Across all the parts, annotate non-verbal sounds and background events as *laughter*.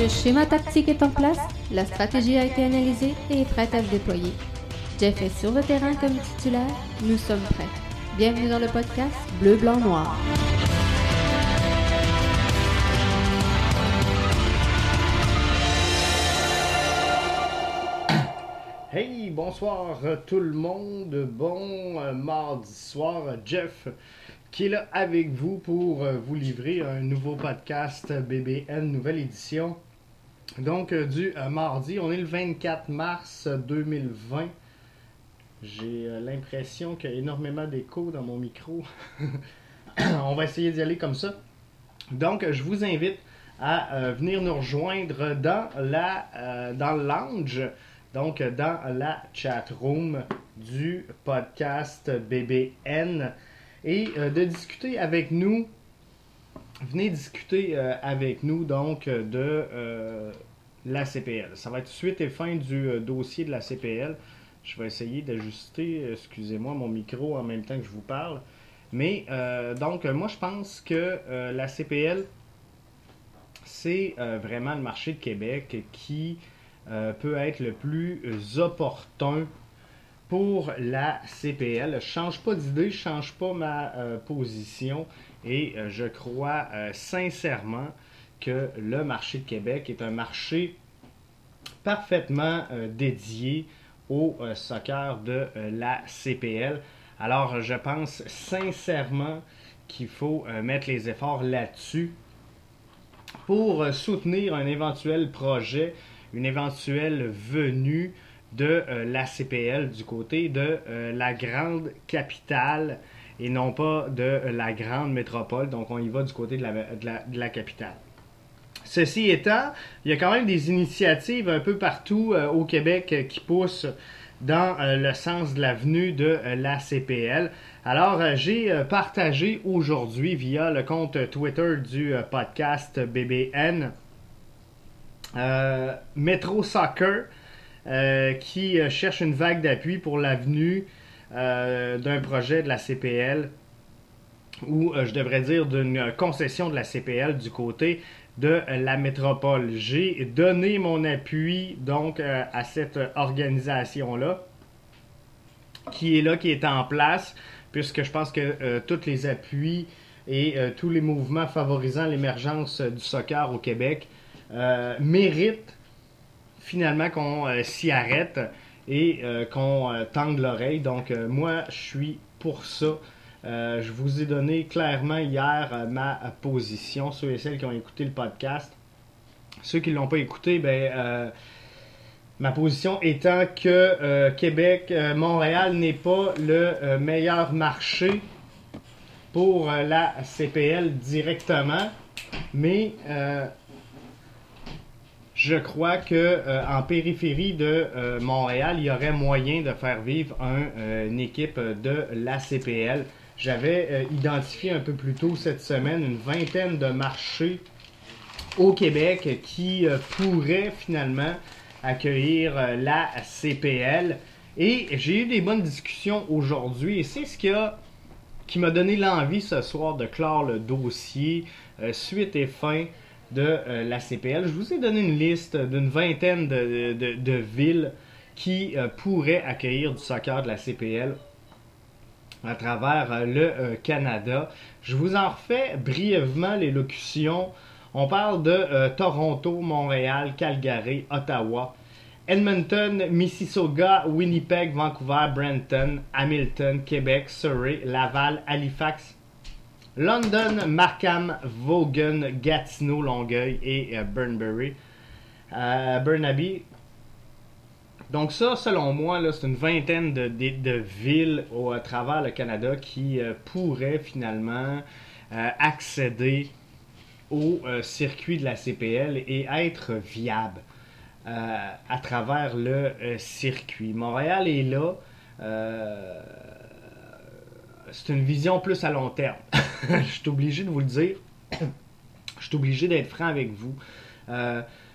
Le schéma tactique est en place, la stratégie a été analysée et est prête à se déployer. Jeff est sur le terrain comme titulaire, nous sommes prêts. Bienvenue dans le podcast Bleu, Blanc, Noir. Hey, bonsoir tout le monde. Bon euh, mardi soir, Jeff qui est là avec vous pour euh, vous livrer un nouveau podcast BBN, nouvelle édition. Donc du mardi, on est le 24 mars 2020. J'ai l'impression qu'il y a énormément d'écho dans mon micro. *coughs* on va essayer d'y aller comme ça. Donc je vous invite à venir nous rejoindre dans, la, dans le lounge donc dans la chat room du podcast BBN et euh, de discuter avec nous. Venez discuter euh, avec nous donc de euh, la CPL. Ça va être suite et fin du dossier de la CPL. Je vais essayer d'ajuster, excusez-moi, mon micro en même temps que je vous parle. Mais donc, moi, je pense que la CPL, c'est vraiment le marché de Québec qui euh, peut être le plus opportun pour la CPL. Je change pas d'idée, je change pas ma euh, position et euh, je crois sincèrement que le marché de Québec est un marché parfaitement dédié au soccer de la CPL. Alors je pense sincèrement qu'il faut mettre les efforts là-dessus pour soutenir un éventuel projet une éventuelle venue de euh, la CPL du côté de euh, la grande capitale et non pas de la grande métropole. Donc on y va du côté de la, capitale. Ceci étant, il y a quand même des initiatives un peu partout euh, au Québec qui poussent dans le sens de la venue de la CPL. Alors, j'ai partagé aujourd'hui via le compte Twitter du podcast BBN euh, Metro Soccer, euh, qui euh, cherche une vague d'appui pour l'avenue d'un projet de la CPL, ou je devrais dire d'une concession de la CPL du côté de la métropole. J'ai donné mon appui donc à cette organisation-là, qui est là, qui est en place, puisque je pense que tous les appuis et tous les mouvements favorisant l'émergence du soccer au Québec euh, mérite finalement qu'on euh, s'y arrête et euh, qu'on tende l'oreille. Donc moi, je suis pour ça. Je vous ai donné clairement hier ma position, ceux et celles qui ont écouté le podcast. Ceux qui ne l'ont pas écouté, ben, ma position étant que Québec, Montréal n'est pas le meilleur marché pour la CPL directement, mais je crois que euh, en périphérie de euh, Montréal, il y aurait moyen de faire vivre euh, une équipe de l'ACPL. J'avais identifié un peu plus tôt cette semaine une vingtaine de marchés au Québec qui pourraient finalement accueillir la CPL. Et j'ai eu des bonnes discussions aujourd'hui et c'est ce qui qui m'a donné l'envie ce soir de clore le dossier suite et fin de euh, la CPL. Je vous ai donné une liste d'une vingtaine de, villes qui euh, pourraient accueillir du soccer de la CPL à travers euh, le Canada. Je vous en refais brièvement l'élocution. On parle de Toronto, Montréal, Calgary, Ottawa, Edmonton, Mississauga, Winnipeg, Vancouver, Brenton, Hamilton, Québec, Surrey, Laval, Halifax, London, Markham, Vaughan, Gatineau, Longueuil et euh. Euh, Burnaby. Donc ça, selon moi, c'est une vingtaine de, villes au, à travers le Canada qui euh, pourraient finalement accéder au circuit de la CPL et être viables à travers le circuit. Montréal est là c'est une vision plus à long terme. *laughs* je suis obligé de vous le dire. *coughs* je suis obligé d'être franc avec vous.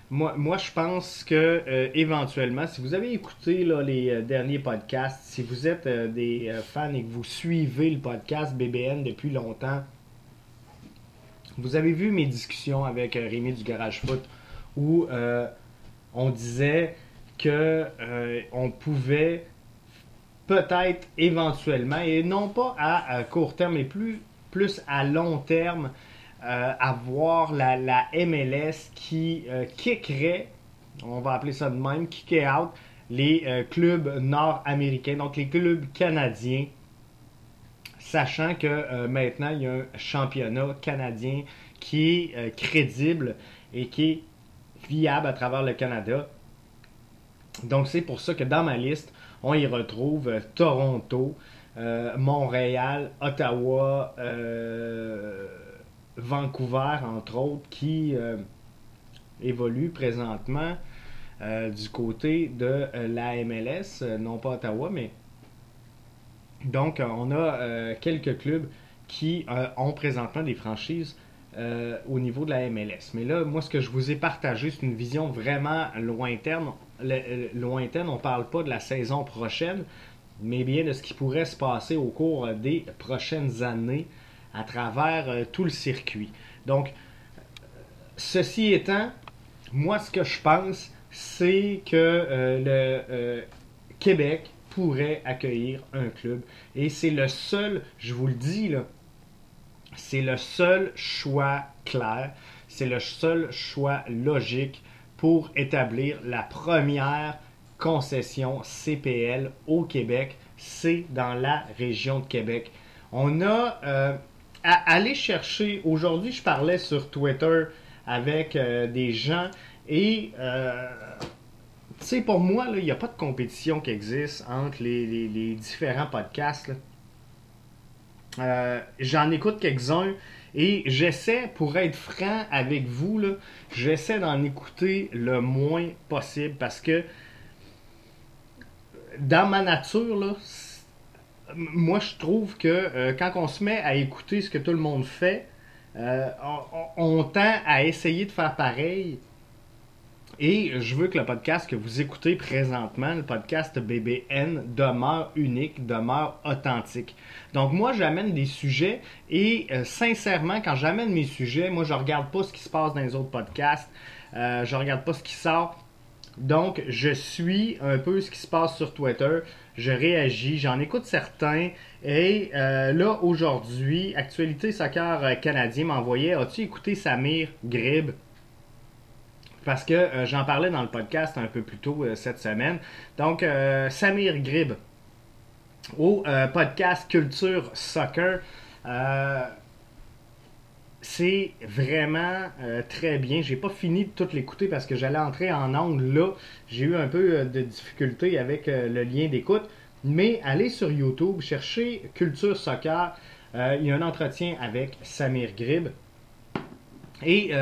Euh, moi, moi, je pense que euh, éventuellement, si vous avez écouté les euh, derniers podcasts, si vous êtes des fans et que vous suivez le podcast BBN depuis longtemps, vous avez vu mes discussions avec Rémi du Garage Foot où on disait que on pouvait peut-être éventuellement, et non pas à, court terme, mais plus, plus à long terme, avoir la, MLS qui kickerait, on va appeler ça de même, kicker out les clubs nord-américains, donc les clubs canadiens sachant que euh, maintenant il y a un championnat canadien qui est euh, crédible et qui est viable à travers le Canada. Donc c'est pour ça que dans ma liste, on y retrouve euh, Toronto, Montréal, Ottawa, Vancouver, entre autres, qui évoluent présentement du côté de la MLS, non pas Ottawa, mais donc, euh, on a euh, quelques clubs qui euh, ont présentement des franchises au niveau de la MLS. Mais là, moi, ce que je vous ai partagé, c'est une vision vraiment lointaine. lointaine, on ne parle pas de la saison prochaine, mais bien de ce qui pourrait se passer au cours des prochaines années à travers tout le circuit. Donc, ceci étant, moi, ce que je pense, c'est que le Québec pourrait accueillir un club. Et c'est le seul, je vous le dis là, c'est le seul choix clair, c'est le seul choix logique pour établir la première concession CPL au Québec, c'est dans la région de Québec. On a euh, aller chercher, aujourd'hui je parlais sur Twitter avec euh, des gens et euh, tu sais, pour moi, il n'y a pas de compétition qui existe entre les, différents podcasts. Euh, j'en écoute quelques-uns et j'essaie, pour être franc avec vous, j'essaie d'en écouter le moins possible parce que dans ma nature, moi je trouve que euh, quand on se met à écouter ce que tout le monde fait, euh, on, tend à essayer de faire pareil et je veux que le podcast que vous écoutez présentement, le podcast BBN, demeure unique, demeure authentique. Donc moi, j'amène des sujets et euh, sincèrement, quand j'amène mes sujets, moi, je regarde pas ce qui se passe dans les autres podcasts. Je regarde pas ce qui sort. Donc, je suis un peu ce qui se passe sur Twitter. Je réagis, j'en écoute certains. Et euh, là, aujourd'hui, Actualité Soccer Canadien m'envoyait As-tu écouté Samir Grib? Parce que euh, j'en parlais dans le podcast un peu plus tôt euh, cette semaine. Donc, euh, Samir Grib, au podcast Culture Soccer, c'est vraiment très bien. J'ai pas fini de tout l'écouter parce que j'allais entrer en angle là. J'ai eu un peu de difficulté avec le lien d'écoute. Mais allez sur YouTube, cherchez Culture Soccer. il y a un entretien avec Samir Grib. Et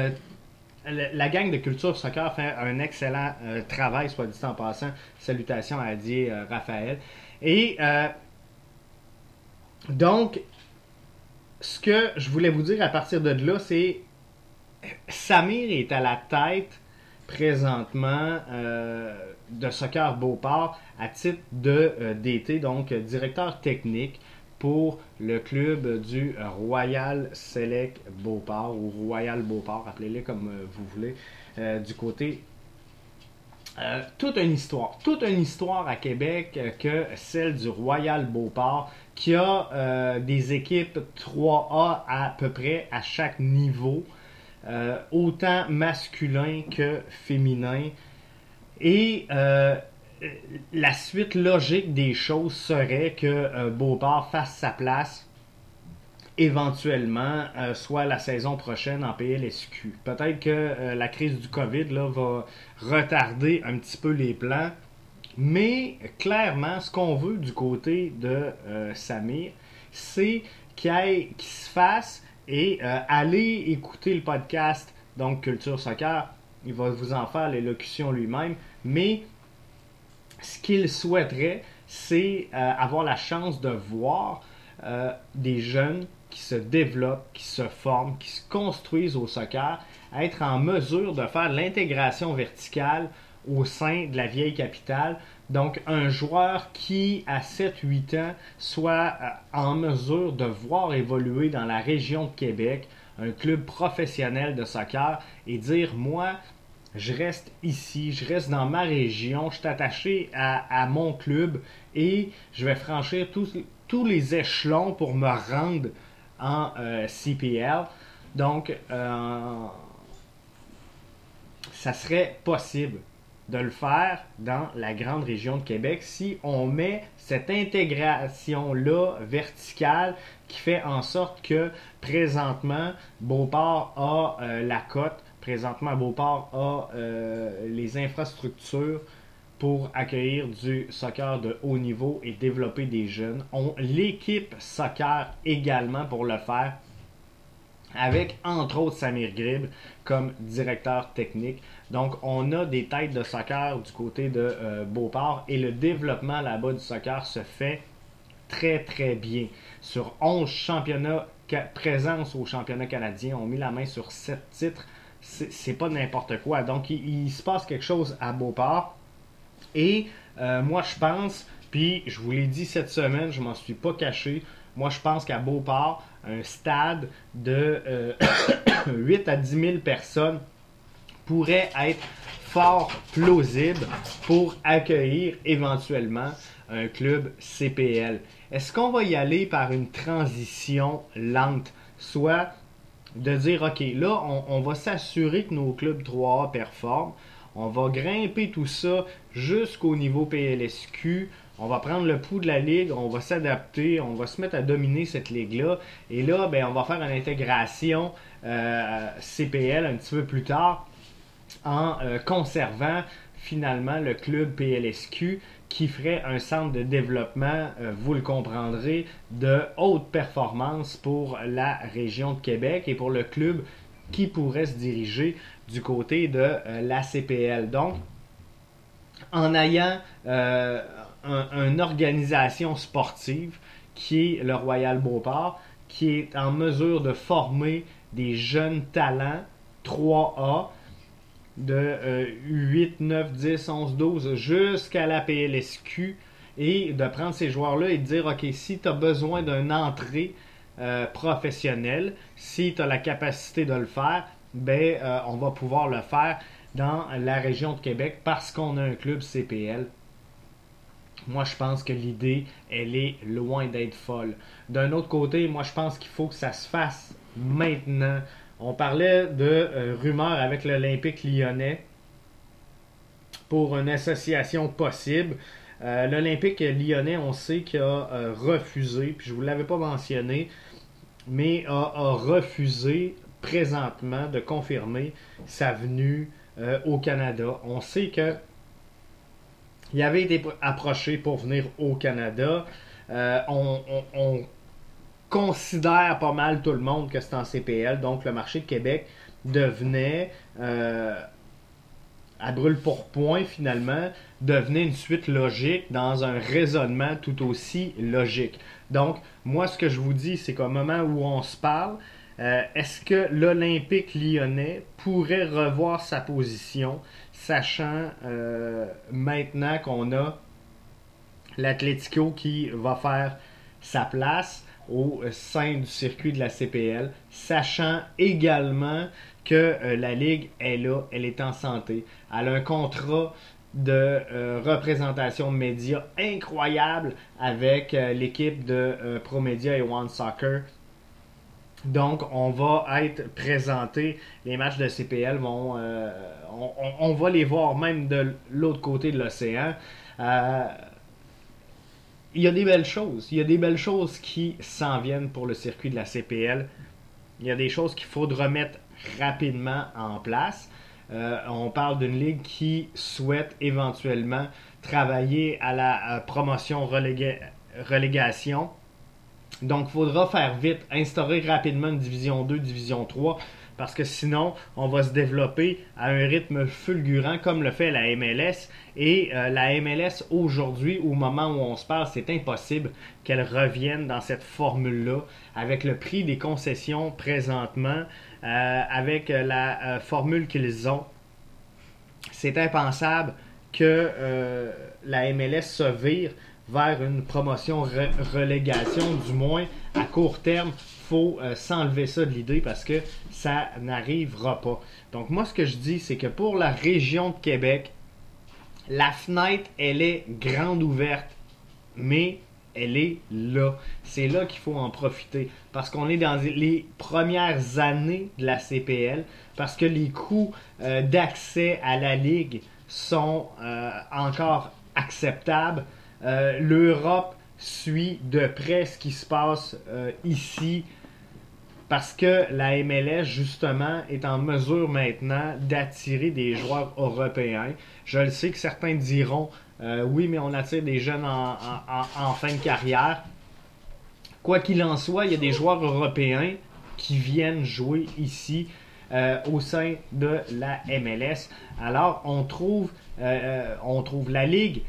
la gang de Culture Soccer fait un excellent euh, travail, soit dit en passant. Salutations à euh, Raphaël. Et euh, donc, ce que je voulais vous dire à partir de là, c'est Samir est à la tête présentement de Soccer Beauport à titre de DT, donc directeur technique pour le club du Royal Select Beauport ou Royal Beauport, appelez-le comme euh, vous voulez, euh, du côté. Euh, toute une histoire, toute une histoire à Québec que celle du Royal Beauport, qui a des équipes 3A à peu près à chaque niveau, autant masculin que féminin. Et la suite logique des choses serait que euh, Beauport fasse sa place éventuellement, euh, soit la saison prochaine en PLSQ. Peut-être que euh, la crise du COVID là, va retarder un petit peu les plans, mais clairement, ce qu'on veut du côté de Samir, c'est qu'il se fasse et aller écouter le podcast, donc Culture Soccer, il va vous en faire l'élocution lui-même, mais ce qu'il souhaiterait, c'est euh, avoir la chance de voir euh, des jeunes qui se développent, qui se forment, qui se construisent au soccer, être en mesure de faire l'intégration verticale au sein de la vieille capitale. Donc un joueur qui, à 7-8 ans, soit euh, en mesure de voir évoluer dans la région de Québec un club professionnel de soccer et dire, moi, je reste ici, je reste dans ma région, je suis attaché à, mon club et je vais franchir tous, les échelons pour me rendre en euh, CPL. Donc, euh, ça serait possible de le faire dans la grande région de Québec si on met cette intégration-là verticale qui fait en sorte que présentement, Beauport a euh, la cote, présentement Beauport a euh, les infrastructures pour accueillir du soccer de haut niveau et développer des jeunes. On l'équipe soccer également pour le faire avec entre autres Samir Grib comme directeur technique. Donc on a des têtes de soccer du côté de euh, Beauport et le développement là-bas du soccer se fait très très bien. Sur 11 championnats, présence au championnat canadien, on met la main sur 7 titres. C'est pas n'importe quoi. Donc il, se passe quelque chose à Beauport. Et euh, moi je pense, puis je vous l'ai dit cette semaine, je m'en suis pas caché. Moi je pense qu'à Beauport, un stade de 8 euh, *coughs* à 10 000 personnes pourrait être fort plausible pour accueillir éventuellement un club CPL. Est-ce qu'on va y aller par une transition lente, soit de dire, OK, là, on, va s'assurer que nos clubs 3A performent, on va grimper tout ça jusqu'au niveau PLSQ, on va prendre le pouls de la ligue, on va s'adapter, on va se mettre à dominer cette ligue-là. Et là, ben, on va faire une intégration euh, CPL un petit peu plus tard en euh, conservant finalement le club PLSQ qui ferait un centre de développement, euh, vous le comprendrez, de haute performance pour la région de Québec et pour le club qui pourrait se diriger du côté de la CPL. Donc, en ayant une organisation sportive qui est le Royal Beauport, qui est en mesure de former des jeunes talents 3A de 8, 9, 10, 11, 12 jusqu'à la PLSQ et de prendre ces joueurs-là et de dire, OK, si tu as besoin d'une entrée euh, professionnelle, si tu as la capacité de le faire, ben, euh, on va pouvoir le faire dans la région de Québec parce qu'on a un club CPL moi, je pense que l'idée, elle est loin d'être folle. D'un autre côté, moi, je pense qu'il faut que ça se fasse maintenant. On parlait de euh, rumeurs avec l'Olympique lyonnais pour une association possible. Euh, L'Olympique lyonnais, on sait qu'il a euh, refusé, puis je ne vous l'avais pas mentionné, mais a, refusé présentement de confirmer sa venue au Canada. On sait que il avait été approché pour venir au Canada. On, considère pas mal tout le monde que c'est en CPL, donc le marché de Québec devenait, euh, à brûle pour point finalement, devenait une suite logique dans un raisonnement tout aussi logique. Donc, moi, ce que je vous dis, c'est qu'au moment où on se parle, euh, est-ce que l'Olympique lyonnais pourrait revoir sa position sachant euh, maintenant qu'on a l'Atlético qui va faire sa place? Au sein du circuit de la CPL, sachant également que euh, la Ligue est là, elle est en santé. Elle a un contrat de euh, représentation média incroyable avec l'équipe de ProMedia et One Soccer donc, on va être présenté. Les matchs de CPL vont. Euh, on, va les voir même de l'autre côté de l'océan. Euh, il y a des belles choses. Il y a des belles choses qui s'en viennent pour le circuit de la CPL. Il y a des choses qu'il faut remettre rapidement en place. Euh, on parle d'une ligue qui souhaite éventuellement travailler à la promotion relégation donc, il faudra faire vite, instaurer rapidement une division 2, division 3, parce que sinon, on va se développer à un rythme fulgurant comme le fait la MLS. Et euh, la MLS, aujourd'hui, au moment où on se parle, c'est impossible qu'elle revienne dans cette formule-là, avec le prix des concessions présentement, euh, avec la euh, formule qu'ils ont. C'est impensable que la MLS se vire vers une promotion relégation, du moins à court terme. Faut euh, s'enlever ça de l'idée parce que ça n'arrivera pas. Donc moi, ce que je dis, c'est que pour la région de Québec, la fenêtre, elle est grande ouverte, mais elle est là. C'est là qu'il faut en profiter parce qu'on est dans les premières années de la CPL, parce que les coûts euh, d'accès à la Ligue sont euh, encore acceptables. L'Europe suit de près ce qui se passe ici parce que la MLS, justement, est en mesure maintenant d'attirer des joueurs européens. Je le sais que certains diront oui, mais on attire des jeunes en fin de carrière. Quoi qu'il en soit, il y a des joueurs européens qui viennent jouer ici euh, au sein de la MLS. Alors, euh, euh, on trouve la Ligue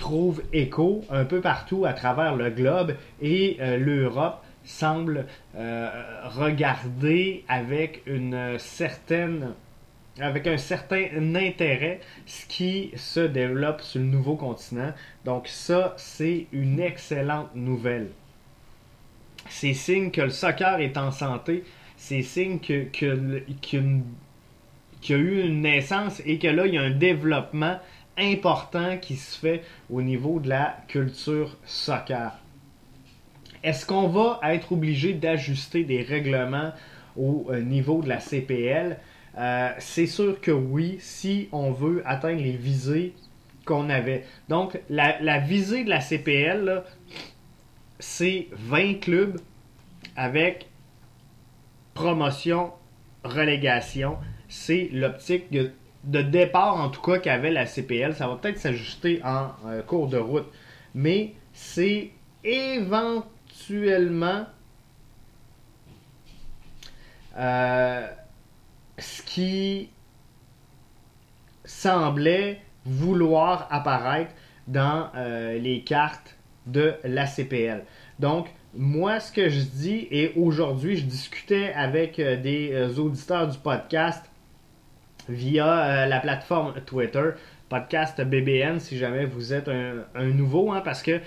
trouve écho un peu partout à travers le globe et l'Europe semble regarder avec une certaine avec un certain intérêt ce qui se développe sur le nouveau continent. Donc ça, c'est une excellente nouvelle c'est signe que le soccer est en santé, c'est signe que, que, qu'il y a eu une naissance et que là, il y a un développement important qui se fait au niveau de la culture soccer. Est-ce qu'on va être obligé d'ajuster des règlements au euh, niveau de la CPL? Euh, c'est sûr que oui, si on veut atteindre les visées qu'on avait. Donc, la, visée de la CPL, c'est 20 clubs avec promotion, relégation. C'est l'optique de, départ, en tout cas, qu'avait la CPL. Ça va peut-être s'ajuster en euh, cours de route. Mais c'est éventuellement euh, ce qui semblait vouloir apparaître dans euh, les cartes de la CPL. Donc, moi, ce que je dis, et aujourd'hui, je discutais avec des auditeurs du podcast via euh, la plateforme Twitter, podcast BBN, si jamais vous êtes un, nouveau, hein, parce que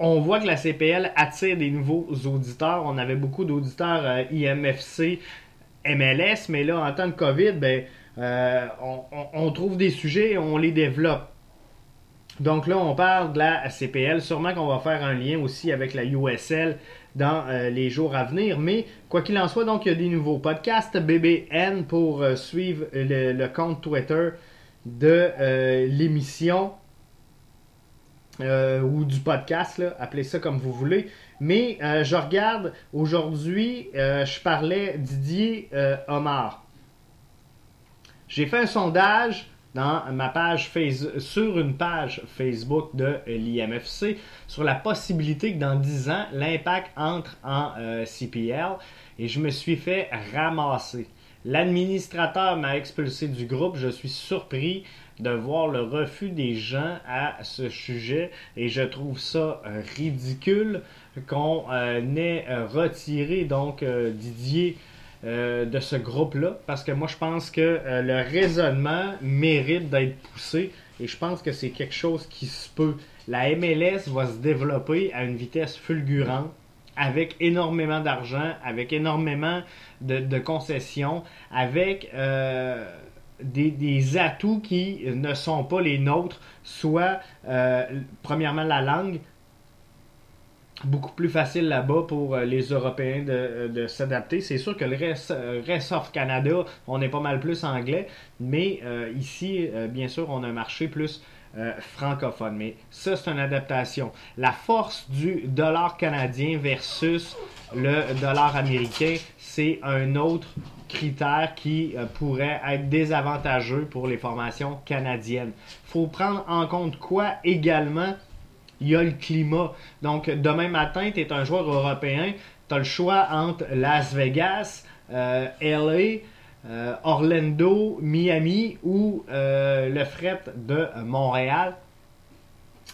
on, voit que la CPL attire des nouveaux auditeurs. On avait beaucoup d'auditeurs IMFC, MLS, mais là, en temps de COVID, ben, on, trouve des sujets et on les développe. Donc là, on parle de la CPL. Sûrement qu'on va faire un lien aussi avec la USL dans euh, les jours à venir. Mais quoi qu'il en soit, donc il y a des nouveaux podcasts BBN pour euh, suivre le, compte Twitter de euh, l'émission ou du podcast, appelez ça comme vous voulez. Mais je regarde aujourd'hui, je parlais Didier Omar. J'ai fait un sondage dans ma page sur une page Facebook de l'IMFC sur la possibilité que dans 10 ans, l'impact entre en euh, CPL et je me suis fait ramasser. L'administrateur m'a expulsé du groupe. Je suis surpris de voir le refus des gens à ce sujet et je trouve ça euh, ridicule qu'on euh, ait retiré donc Didier euh, de ce groupe-là, parce que moi je pense que euh, le raisonnement mérite d'être poussé et je pense que c'est quelque chose qui se peut. La MLS va se développer à une vitesse fulgurante avec énormément d'argent, avec énormément de, concessions, avec euh, des, atouts qui ne sont pas les nôtres, soit premièrement la langue, beaucoup plus facile là-bas pour euh, les Européens de, euh, s'adapter. C'est sûr que le euh, reste of Canada, on est pas mal plus anglais, mais ici, bien sûr, on a un marché plus francophone. Mais ça, c'est une adaptation. La force du dollar canadien versus le dollar américain, c'est un autre critère qui pourrait être désavantageux pour les formations canadiennes. Il faut prendre en compte quoi également? Il y a le climat. Donc, demain matin, tu es un joueur européen, tu as le choix entre Las Vegas, euh, LA, euh, Orlando, Miami ou euh, le fret de Montréal.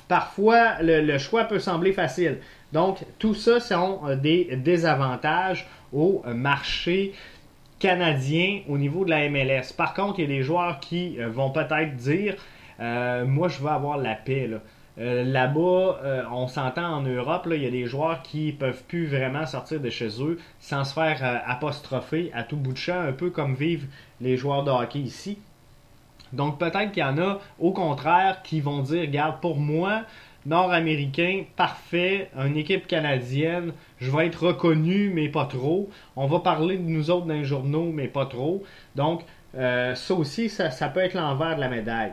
Parfois, le, choix peut sembler facile. Donc, tout ça sont des désavantages au marché canadien au niveau de la MLS. Par contre, il y a des joueurs qui vont peut-être dire Moi, je veux avoir la paix. Euh, là-bas, euh, on s'entend en Europe, il y a des joueurs qui peuvent plus vraiment sortir de chez eux sans se faire euh, apostropher à tout bout de champ, un peu comme vivent les joueurs de hockey ici. Donc peut-être qu'il y en a, au contraire, qui vont dire, regarde, pour moi, nord-américain, parfait, une équipe canadienne, je vais être reconnu, mais pas trop. On va parler de nous autres dans les journaux, mais pas trop. Donc, ça aussi, ça, ça peut être l'envers de la médaille.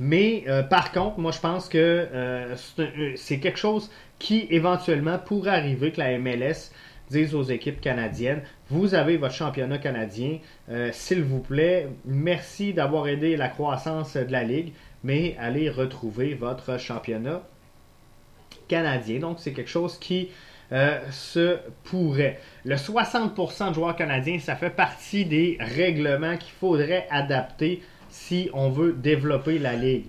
Mais euh, par contre, moi je pense que euh, euh, c'est quelque chose qui éventuellement pourrait arriver que la MLS dise aux équipes canadiennes, vous avez votre championnat canadien, s'il vous plaît, merci d'avoir aidé la croissance de la Ligue, mais allez retrouver votre championnat canadien. Donc c'est quelque chose qui se pourrait. Le 60% de joueurs canadiens, ça fait partie des règlements qu'il faudrait adapter si on veut développer la ligue.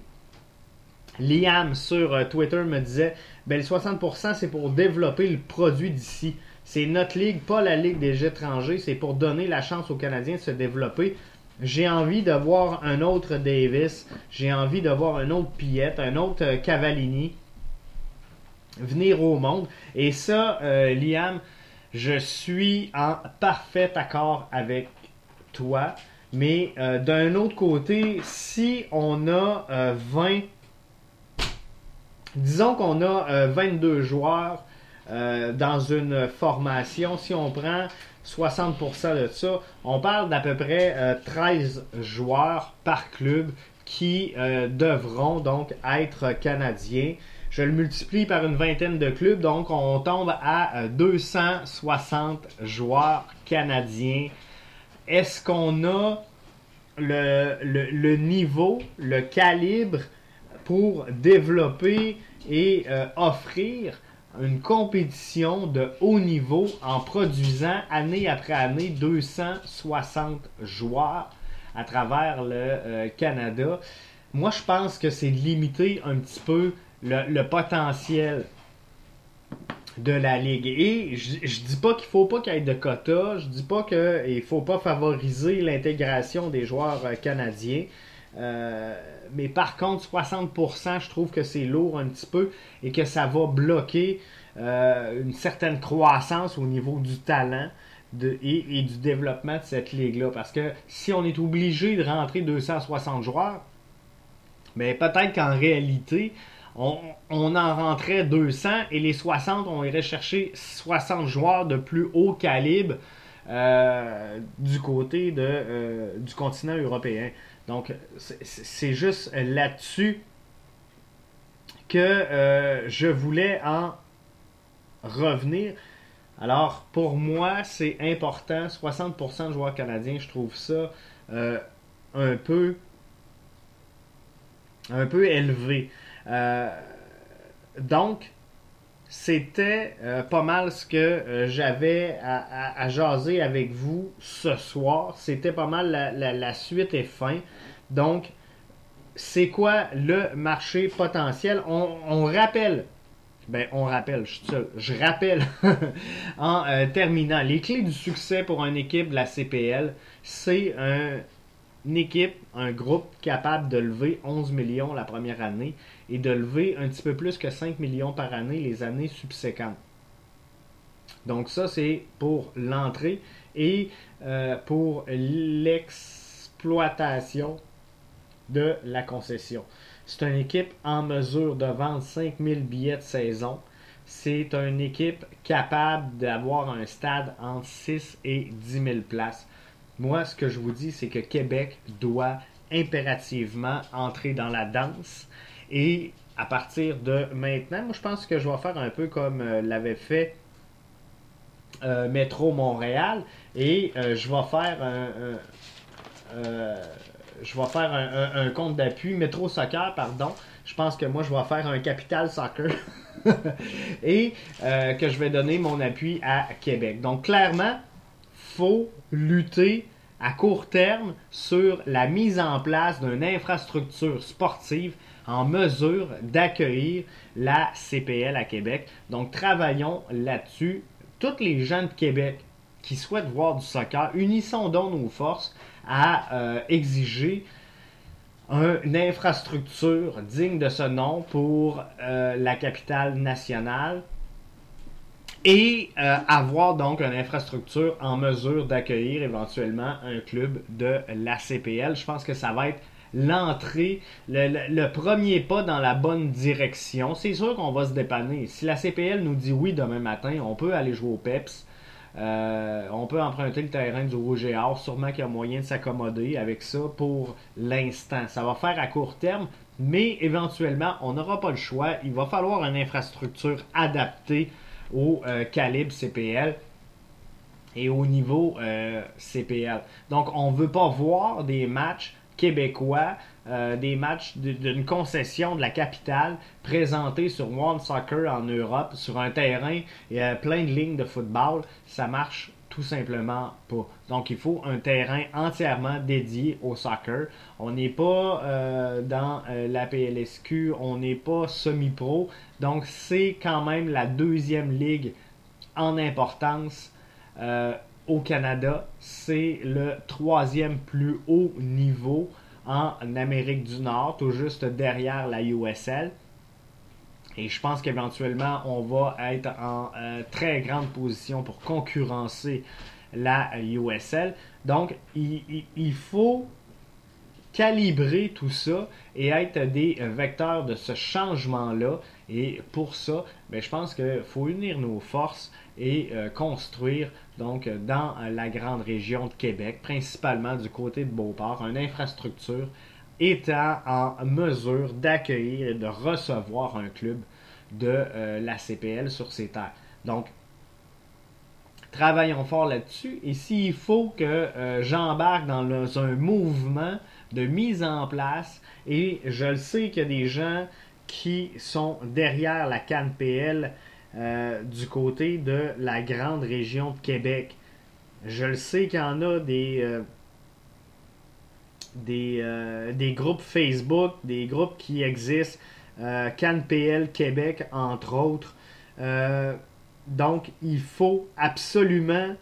Liam sur euh, Twitter me disait ben, le 60% c'est pour développer le produit d'ici. C'est notre ligue, pas la ligue des étrangers. C'est pour donner la chance aux Canadiens de se développer. J'ai envie de voir un autre Davis. J'ai envie de voir un autre Piette, un autre euh, Cavallini venir au monde. Et ça, euh, Liam, je suis en parfait accord avec toi. Mais euh, d'un autre côté, si on a 20, euh, disons qu'on a 22 euh, joueurs dans une formation, si on prend 60% de ça, on parle d'à peu près 13 joueurs par club qui devront donc être canadiens. Je le multiplie par une vingtaine de clubs, donc on tombe à 260 joueurs canadiens est-ce qu'on a le, niveau, le calibre pour développer et euh, offrir une compétition de haut niveau en produisant année après année 260 joueurs à travers le euh, Canada? Moi, je pense que c'est limiter un petit peu le potentiel de la ligue. Et je, dis pas qu'il faut pas qu'il y ait de quotas, je dis pas qu'il faut pas favoriser l'intégration des joueurs euh, canadiens. Euh, mais par contre, 60%, je trouve que c'est lourd un petit peu et que ça va bloquer euh, une certaine croissance au niveau du talent et, du développement de cette ligue-là. Parce que si on est obligé de rentrer 260 joueurs, mais ben, peut-être qu'en réalité, on, en rentrait 200 et les 60, on irait chercher 60 joueurs de plus haut calibre euh, du côté euh, du continent européen. Donc, c'est juste là-dessus que euh, je voulais en revenir. Alors, pour moi, c'est important. 60% de joueurs canadiens, je trouve ça un peu élevé. Euh, donc, c'était euh, pas mal ce que euh, j'avais à, jaser avec vous ce soir. C'était pas mal la, suite et fin. Donc, c'est quoi le marché potentiel? On, rappelle, ben on rappelle, je, je rappelle *laughs* en terminant, les clés du succès pour une équipe de la CPL, c'est un, une équipe, un groupe capable de lever 11 millions la première année et de lever un petit peu plus que 5 millions par année les années subséquentes. Donc ça, c'est pour l'entrée et euh, pour l'exploitation de la concession. C'est une équipe en mesure de vendre 5000 billets de saison. C'est une équipe capable d'avoir un stade entre 6 et 10 000 places. Moi, ce que je vous dis, c'est que Québec doit impérativement entrer dans la danse. Et à partir de maintenant, moi, je pense que je vais faire un peu comme euh, l'avait fait euh, Métro Montréal. Et euh, je vais faire un, je vais faire un, compte d'appui, Métro Soccer, pardon. Je pense que moi, je vais faire un Capital Soccer. *laughs* et que je vais donner mon appui à Québec. Donc, clairement, faut lutter à court terme sur la mise en place d'une infrastructure sportive en mesure d'accueillir la CPL à Québec. Donc travaillons là-dessus. Toutes les gens de Québec qui souhaitent voir du soccer, unissons donc nos forces à euh, exiger une infrastructure digne de ce nom pour euh, la capitale nationale et euh, avoir donc une infrastructure en mesure d'accueillir éventuellement un club de la CPL. Je pense que ça va être l'entrée, le, premier pas dans la bonne direction. C'est sûr qu'on va se dépanner. Si la CPL nous dit oui demain matin, on peut aller jouer au PEPS. Euh, on peut emprunter le terrain du Rouge et Or. Sûrement qu'il y a moyen de s'accommoder avec ça pour l'instant. Ça va faire à court terme, mais éventuellement, on n'aura pas le choix. Il va falloir une infrastructure adaptée au euh, calibre CPL et au niveau euh, CPL. Donc, on ne veut pas voir des matchs québécois, euh, des matchs d'une concession de la capitale présentés sur One Soccer en Europe, sur un terrain et euh, plein de lignes de football, ça marche tout simplement pas. Donc il faut un terrain entièrement dédié au soccer. On n'est pas euh, dans la PLSQ, on n'est pas semi-pro. Donc c'est quand même la deuxième ligue en importance au Canada, c'est le troisième plus haut niveau en Amérique du Nord, tout juste derrière la USL. Et je pense qu'éventuellement, on va être en euh, très grande position pour concurrencer la USL. Donc, il, faut calibrer tout ça et être des vecteurs de ce changement-là. Et pour ça, ben, je pense qu'il faut unir nos forces et euh, construire donc dans la grande région de Québec, principalement du côté de Beauport, une infrastructure étant en mesure d'accueillir et de recevoir un club de euh, la CPL sur ses terres. Donc, travaillons fort là-dessus. Et s'il faut que euh, j'embarque dans un mouvement de mise en place, et je le sais qu'il y a des gens qui sont derrière la CanPL euh, du côté de la grande région de Québec. Je le sais qu'il y en a des, euh, des, euh, des, groupes Facebook, des groupes qui existent, CanPL Québec entre autres. donc, il faut absolument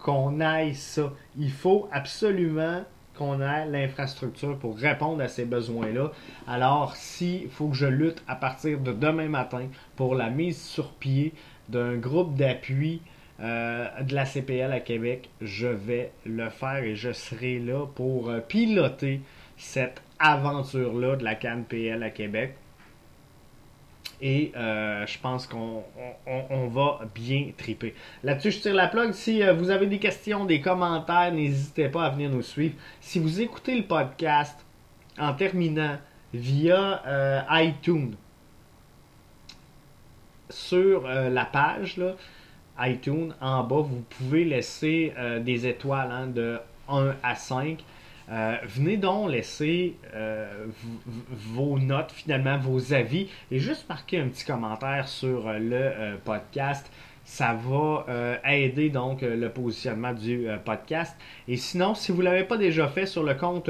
qu'on aille ça. Il faut absolument qu'on ait l'infrastructure pour répondre à ces besoins-là. Alors, s'il faut que je lutte à partir de demain matin pour la mise sur pied d'un groupe d'appui euh, de la CPL à Québec, je vais le faire et je serai là pour euh, piloter cette aventure-là de la CanPL à Québec. Et euh, je pense qu'on va bien triper. Là-dessus, je tire la plug. Si euh, vous avez des questions, des commentaires, n'hésitez pas à venir nous suivre. Si vous écoutez le podcast en terminant via euh, iTunes, sur la page iTunes, en bas, vous pouvez laisser des étoiles hein, de 1 à 5. Euh, venez donc laisser euh, vos notes, finalement, vos avis, et juste marquer un petit commentaire sur euh, le podcast. Ça va aider donc le positionnement du podcast. Et sinon, si vous ne l'avez pas déjà fait sur le compte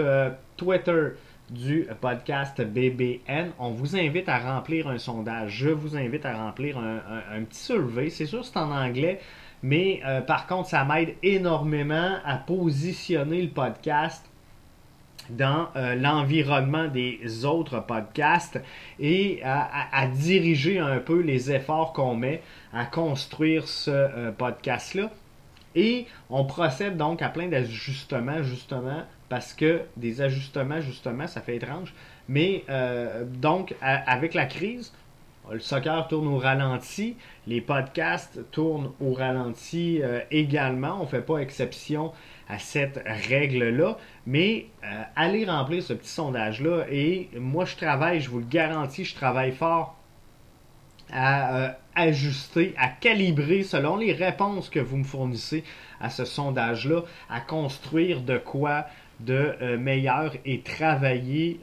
Twitter du podcast BBN, on vous invite à remplir un sondage. Je vous invite à remplir un, un petit survey. C'est sûr, c'est en anglais. Mais par contre, ça m'aide énormément à positionner le podcast dans euh, l'environnement des autres podcasts et à, diriger un peu les efforts qu'on met à construire ce euh, podcast-là. Et on procède donc à plein d'ajustements, justement, parce que des ajustements, justement, ça fait étrange. Mais euh, donc, avec la crise, le soccer tourne au ralenti, les podcasts tournent au ralenti également. On ne fait pas exception à cette règle-là. Mais euh, allez remplir ce petit sondage-là. Et moi, je travaille, je vous le garantis, je travaille fort à euh, ajuster, à calibrer selon les réponses que vous me fournissez à ce sondage-là, à construire de quoi de euh, meilleur et travailler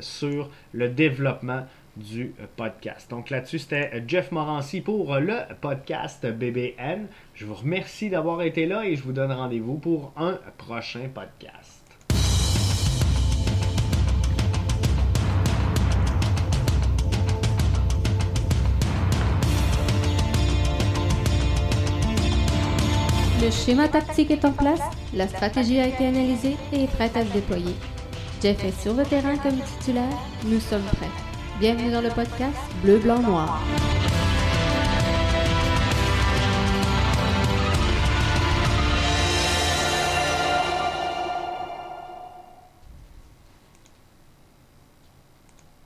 sur le développement du podcast. Donc là-dessus, c'était Jeff Morancy pour le podcast BBN. Je vous remercie d'avoir été là et je vous donne rendez-vous pour un prochain podcast. Le schéma tactique est en place, la stratégie a été analysée et est prête à se déployer. Jeff est sur le terrain comme titulaire. Nous sommes prêts. Bienvenue dans le podcast Bleu, Blanc, Noir.